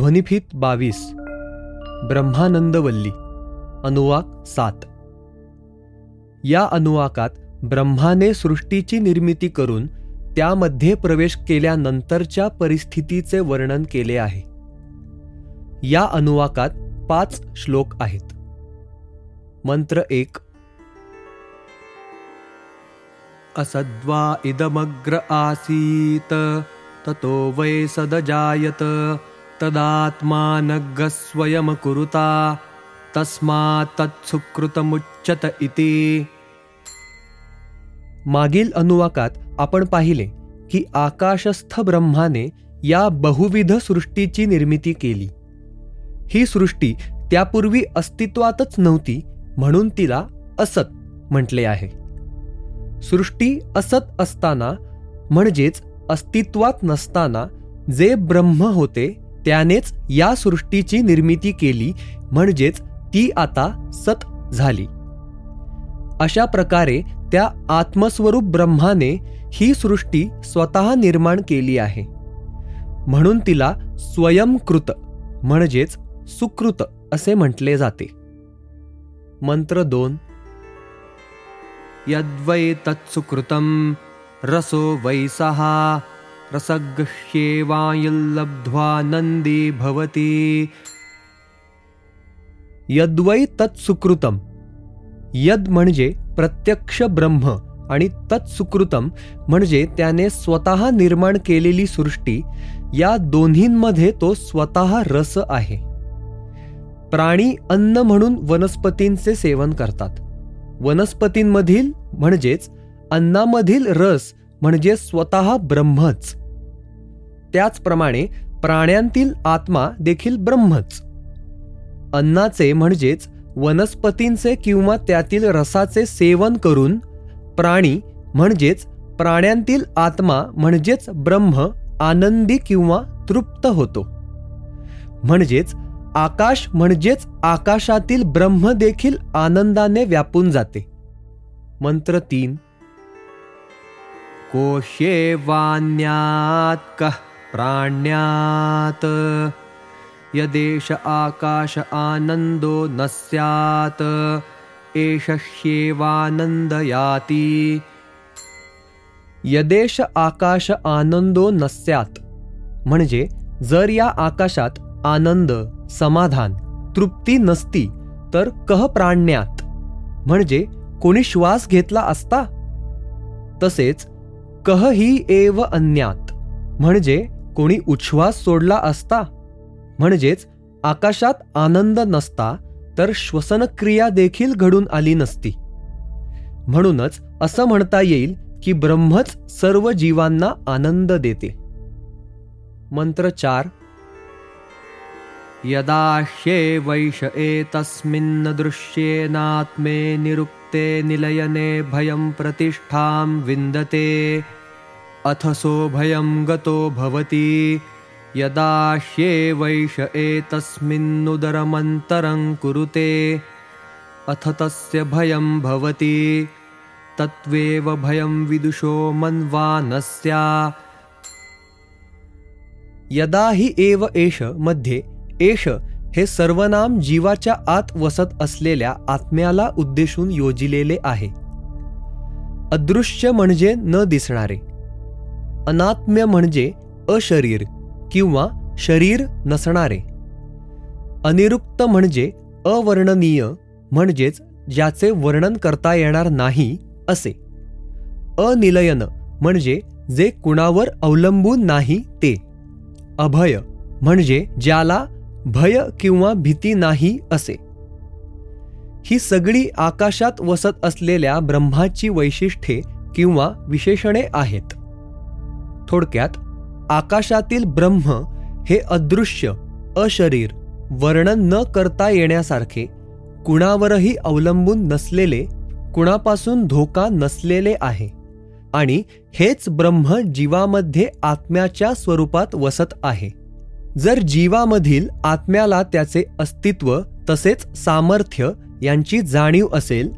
ध्वनिफित बावीस. ब्रह्मानंदवल्ली. अनुवाक सात. या अनुवाकात ब्रह्माने सृष्टीची निर्मिती करून त्यामध्ये प्रवेश केल्यानंतरच्या परिस्थितीचे वर्णन केले आहे. या अनुवाकात पाच श्लोक आहेत. मंत्र एक. असद्वा इदमग्र आसीत ततो वै सदजायत तदात्मानग् स्वयं कुरुता तस्मात् तत्सुकृतमुच्यत इति। मागील अनुवाकात आपण पाहिले की आकाशस्थ ब्रह्माने या बहुविध सृष्टीची निर्मिती केली. ही सृष्टी त्यापूर्वी अस्तित्वातच नव्हती म्हणून तिला असत म्हटले आहे. सृष्टी असत असताना म्हणजेच अस्तित्वात नसताना जे ब्रह्म होते त्यानेच या सृष्टीची निर्मिती केली म्हणजेच ती आता सत झाली. अशा प्रकारे त्या आत्मस्वरूप ब्रह्माने ही सृष्टी स्वतः निर्माण केली आहे. म्हणून तिला स्वयंकृत म्हणजेच सुकृत असे म्हटले जाते. मंत्र दोन. यद्वै तत्सुकृतम रसो वैसहा रसगह्येवायुल्लब्ध्वा नंदी भवति। यद्वै तत्सुकृतम यद म्हणजे प्रत्यक्ष ब्रह्म आणि तत्सुकृतम म्हणजे त्याने स्वतः निर्माण केलेली सृष्टी या दोन्हींमध्ये तो स्वतः रस आहे. प्राणी अन्न म्हणून वनस्पतींचे सेवन करतात. वनस्पतींमधील म्हणजेच अन्नामधील रस म्हणजे स्वतः ब्रह्मच. त्याचप्रमाणे प्राण्यांतील आत्मा देखील ब्रह्मच. अन्नाचे म्हणजेच वनस्पतींचे किंवा त्यातील रसाचे सेवन करून प्राणी म्हणजेच प्राण्यांतील आत्मा म्हणजेच ब्रह्म आनंदी किंवा तृप्त होतो. म्हणजेच आकाश म्हणजेच आकाशातील ब्रह्म देखील आनंदाने व्यापून जाते. मंत्र तीन. कोह्येवान्यात् कः प्राण्यात्? यदेश आकाश आनंदो न स्यात् एष ह्येवानंदयाती यदेश आकाश आनंदो नस्यात म्हणजे जर या आकाशात आनंद समाधान तृप्ती नसती तर कह प्राण्यात? म्हणजे कोणी श्वास घेतला असता? तसेच कह ही एव अन्यात. म्हणजे कोणी उच्छ्वास सोडला असता? म्हणजेच आकाशात आनंद नसता तर श्वसनक्रिया देखील घडून आली नसती. म्हणूनच असं म्हणता येईल की ब्रह्मच सर्व जीवांना आनंद देते. मंत्र चार. यदा ह्येवैष एतस्मिन्न दृश्येनात्मे निरुक्ते निलयने भयं प्रतिष्ठां विन्दते अथसो भयं गतो भवति। यदा ह्येवैष एतस्मिन्नुदरमन्तरं कुरुते अथ तस्य भयं भवति। तत्त्वेव भयं विदुषो मन्वानस्या। यदा हि एव एषमध्ये एष हे सर्वनाम जीवाच्या आत वसत असलेल्या आत्म्याला उद्देशून योजिलेले आहे। अदृश्य म्हणजे न दिसणारे। अनात्म्य म्हणजे अशरीर किंवा शरीर नसणारे. अनिरुक्त म्हणजे अवर्णनीय म्हणजेच ज्याचे वर्णन करता येणार नाही असे. अनिलयन म्हणजे जे कुणावर अवलंबून नाही ते. अभय म्हणजे ज्याला भय किंवा भीती नाही असे. ही सगळी आकाशात वसत असलेल्या ब्रह्माची वैशिष्ट्ये किंवा विशेषणे आहेत. थोडक्यात आकाशातील ब्रह्म हे अदृश्य अशरीर वर्णन न करता येण्यासारखे कुणावरही अवलंबून नसलेले कुणापासून धोका नसलेले आहे. आणि हेच ब्रह्म जीवामध्ये आत्म्याच्या स्वरूपात वसत आहे. जर जीवामधील आत्म्याला त्याचे अस्तित्व तसेच सामर्थ्य यांची जाणीव असेल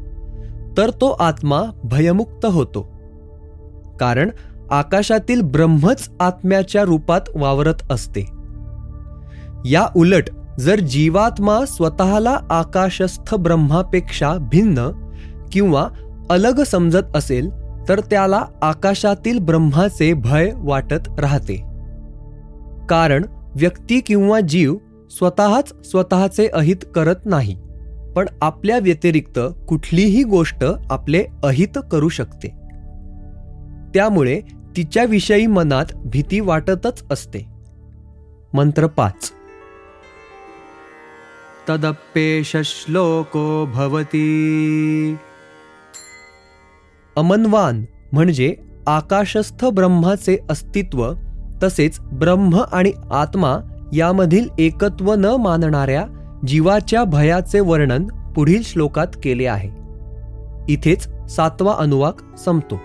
तर तो आत्मा भयमुक्त होतो. कारण आकाशातील ब्रह्मच आत्म्याच्या रूपात वावरत असते. या उलट जर जीवात्मा स्वतःला आकाशस्थ ब्रह्मापेक्षा भिन्न किंवा अलग समजत असेल तर त्याला आकाशातील ब्रह्माचे भय वाटत राहते. कारण व्यक्ती किंवा जीव स्वतःच स्वतःचे अहित करत नाही पण आपल्या व्यतिरिक्त कुठलीही गोष्ट आपले अहित करू शकते. त्यामुळे तिच्याविषयी मनात भीती वाटतच असते. मंत्र पाच. तदप्येष श्लोको भवती. अमनवान म्हणजे आकाशस्थ ब्रह्माचे अस्तित्व तसेच ब्रह्म आणि आत्मा यामधील एकत्व न मानणाऱ्या जीवाच्या भयाचे वर्णन पुढील श्लोकात केले आहे. इथेच सातवा अनुवाक संपतो.